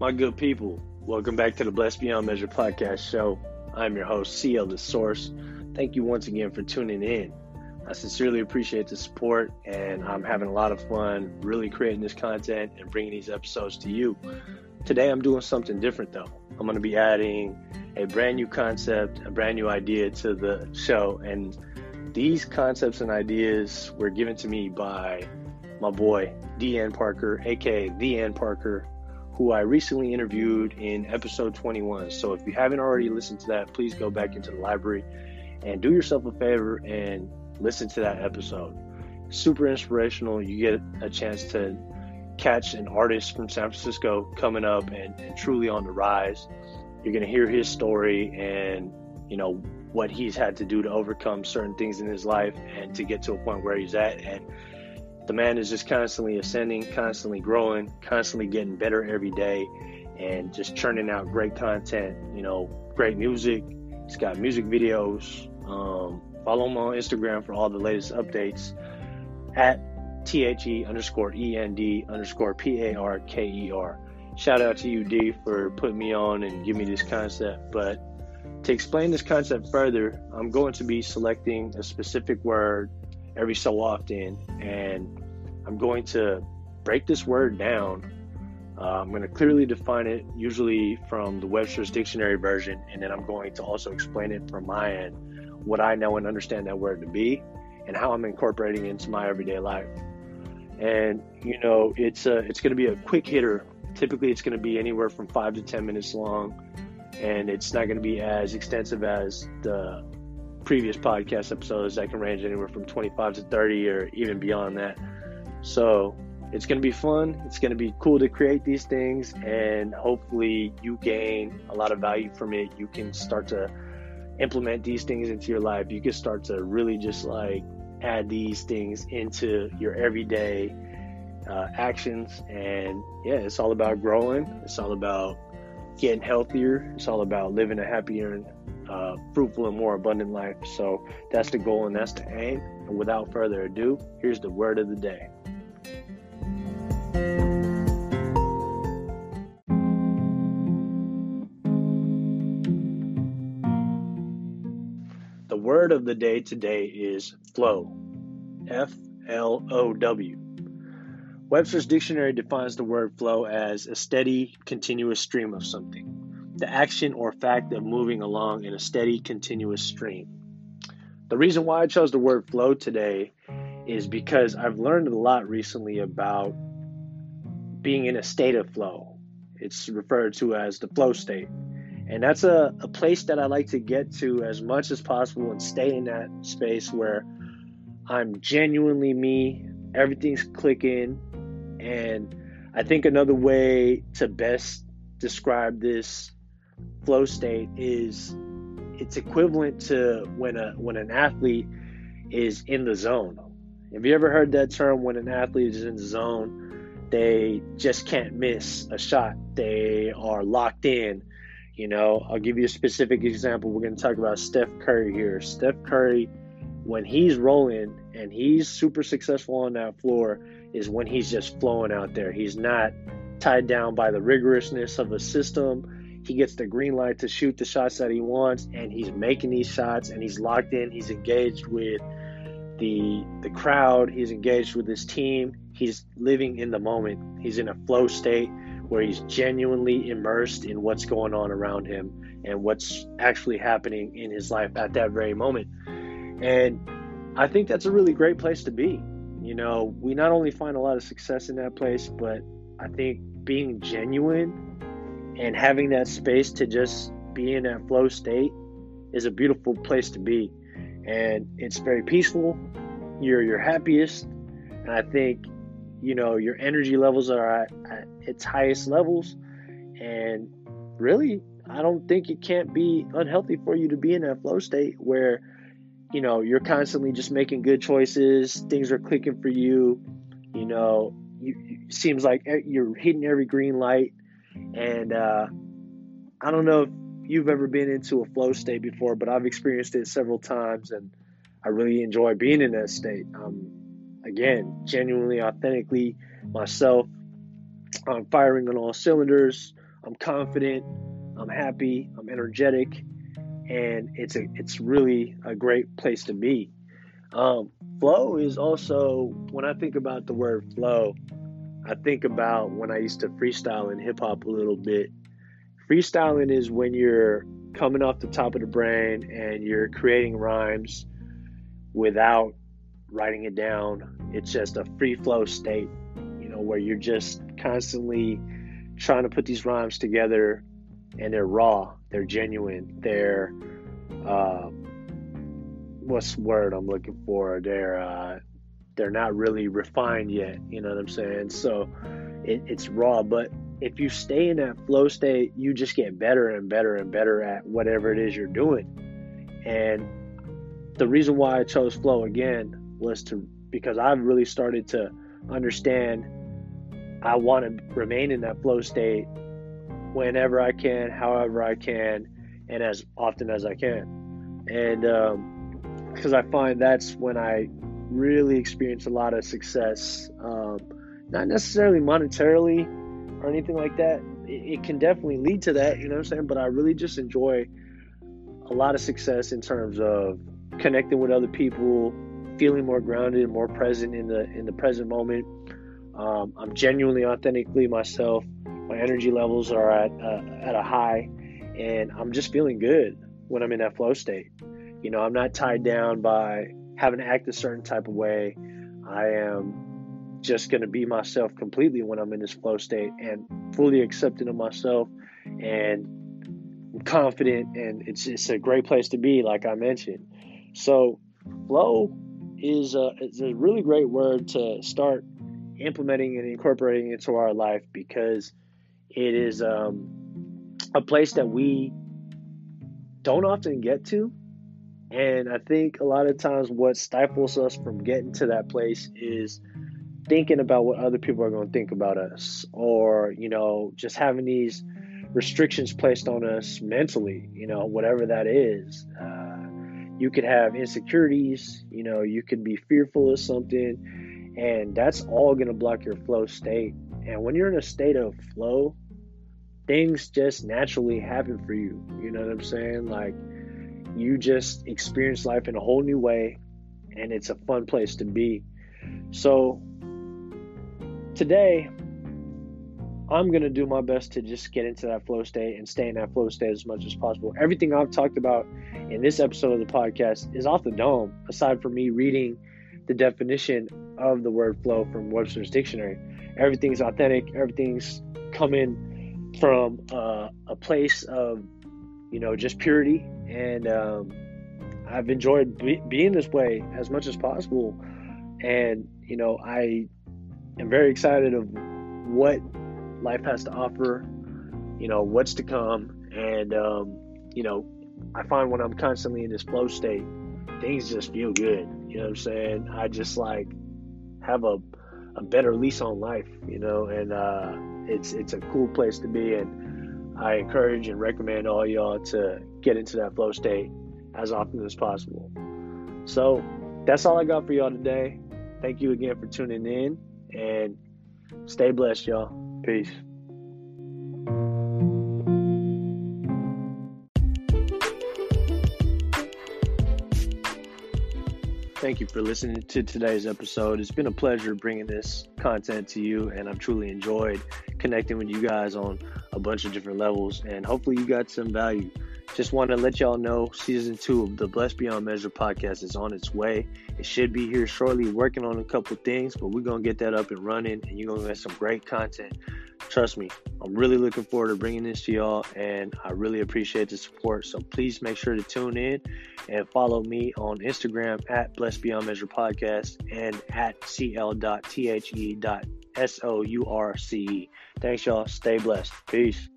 My good people, welcome back to the Blessed Beyond Measure podcast show. I'm your host, CL The Source. Thank you once again for tuning in. I sincerely appreciate the support, and I'm having a lot of fun really creating this content and bringing these episodes to you. Today, I'm doing something different though. I'm going to be adding a brand new concept, a brand new idea to the show, and these concepts and ideas were given to me by my boy, DN Parker, aka The End Parker, who I recently interviewed in episode 21. So if you haven't already listened to that, please go back into the library and do yourself a favor and listen to that episode. Super inspirational. You get a chance to catch an artist from San Francisco coming up and, and truly on the rise. You're going to hear his story and, you know, what he's had to do to overcome certain things in his life and to get to a point where he's at. And the man is just constantly ascending, constantly growing, constantly getting better every day, and just churning out great content. You know, great music. He's got music videos. Um, follow him on Instagram for all the latest updates at T-H-E underscore E-N-D underscore P-A-R-K-E-R. Shout out to you, D, for putting me on and giving me this concept. But to explain this concept further, I'm going to be selecting a specific word every so often, and I'm going to break this word down. Uh, I'm going to clearly define it, usually from the Webster's Dictionary version, and then I'm going to also explain it from my end, what I know and understand that word to be, and how I'm incorporating it into my everyday life. And you know, it's a, it's going to be a quick hitter. Typically, it's going to be anywhere from five to ten minutes long, and it's not going to be as extensive as the previous podcast episodes that can range anywhere from 25 to 30 or even beyond that. So it's going to be fun. It's going to be cool to create these things, and hopefully, you gain a lot of value from it. You can start to implement these things into your life. You can start to really just like add these things into your everyday uh, actions. And yeah, it's all about growing, it's all about getting healthier, it's all about living a happier and uh, fruitful and more abundant life. So that's the goal and that's the aim. And without further ado, here's the word of the day. The word of the day today is flow. F L O W. Webster's dictionary defines the word flow as a steady, continuous stream of something the action or fact of moving along in a steady, continuous stream. The reason why I chose the word flow today is because I've learned a lot recently about being in a state of flow. It's referred to as the flow state. And that's a, a place that I like to get to as much as possible and stay in that space where I'm genuinely me, everything's clicking. And I think another way to best describe this flow state is it's equivalent to when a when an athlete is in the zone. Have you ever heard that term when an athlete is in the zone? They just can't miss a shot. They are locked in. You know, I'll give you a specific example. We're going to talk about Steph Curry here. Steph Curry, when he's rolling and he's super successful on that floor, is when he's just flowing out there. He's not tied down by the rigorousness of a system he gets the green light to shoot the shots that he wants and he's making these shots and he's locked in. He's engaged with the the crowd. He's engaged with his team. He's living in the moment. He's in a flow state where he's genuinely immersed in what's going on around him and what's actually happening in his life at that very moment. And i think that's a really great place to be. You know we not only find a lot of success in that place but i think being genuine and having that space to just be in that flow state is a beautiful place to be. And it's very peaceful. You're your happiest. And i think you know your energy levels are at, at its highest levels. And really i don't think it can't be unhealthy for you to be in that flow state where you know you're constantly just making good choices. Things are clicking for you. You know you, it seems like you're hitting every green light and uh, I don't know if you've ever been into a flow state before, but I've experienced it several times, and I really enjoy being in that state. Um, again, genuinely, authentically myself. I'm firing on all cylinders. I'm confident, I'm happy, I'm energetic, and it's a it's really a great place to be. Um, flow is also when I think about the word flow, I think about when I used to freestyle in hip hop a little bit. Freestyling is when you're coming off the top of the brain and you're creating rhymes without writing it down. It's just a free flow state, you know, where you're just constantly trying to put these rhymes together and they're raw, they're genuine, they're uh, what's the word I'm looking for? They're uh, they're not really refined yet. You know what I'm saying? So it, it's raw, but if you stay in that flow state, you just get better and better and better at whatever it is you're doing. And the reason why I chose flow again was to because I've really started to understand I want to remain in that flow state whenever I can, however I can, and as often as I can. And because um, I find that's when I really experience a lot of success, um, not necessarily monetarily or anything like that. It, it can definitely lead to that, you know what I'm saying? But I really just enjoy a lot of success in terms of connecting with other people, feeling more grounded and more present in the in the present moment. Um, I'm genuinely, authentically myself. My energy levels are at uh, at a high, and I'm just feeling good when I'm in that flow state. You know, I'm not tied down by having to act a certain type of way. I am just going to be myself completely when I'm in this flow state and fully accepting of myself and confident. And it's it's a great place to be, like I mentioned. So, flow is a, is a really great word to start implementing and incorporating into our life because it is um, a place that we don't often get to. And I think a lot of times what stifles us from getting to that place is thinking about what other people are going to think about us or, you know, just having these restrictions placed on us mentally, you know, whatever that is. Uh, you could have insecurities, you know, you could be fearful of something, and that's all going to block your flow state. And when you're in a state of flow, things just naturally happen for you. You know what I'm saying? Like, you just experience life in a whole new way, and it's a fun place to be. So, today, I'm going to do my best to just get into that flow state and stay in that flow state as much as possible. Everything I've talked about in this episode of the podcast is off the dome, aside from me reading the definition of the word flow from Webster's dictionary. Everything's authentic, everything's coming from uh, a place of, you know, just purity. And um, I've enjoyed be- being this way as much as possible. And, you know, I am very excited of what life has to offer, you know, what's to come. And, um, you know, I find when I'm constantly in this flow state, things just feel good. You know what I'm saying? I just like have a, a better lease on life, you know, and uh, it's it's a cool place to be. And I encourage and recommend all y'all to get into that flow state as often as possible. So that's all I got for y'all today. Thank you again for tuning in and stay blessed, y'all. Peace. Thank you for listening to today's episode. It's been a pleasure bringing this content to you, and I've truly enjoyed connecting with you guys on a bunch of different levels. And hopefully, you got some value. Just want to let y'all know season two of the Blessed Beyond Measure podcast is on its way. It should be here shortly, working on a couple things, but we're going to get that up and running, and you're going to get some great content. Trust me, I'm really looking forward to bringing this to y'all, and I really appreciate the support. So please make sure to tune in and follow me on Instagram at Blessed Beyond Measure Podcast and at cl.the.source. Thanks, y'all. Stay blessed. Peace.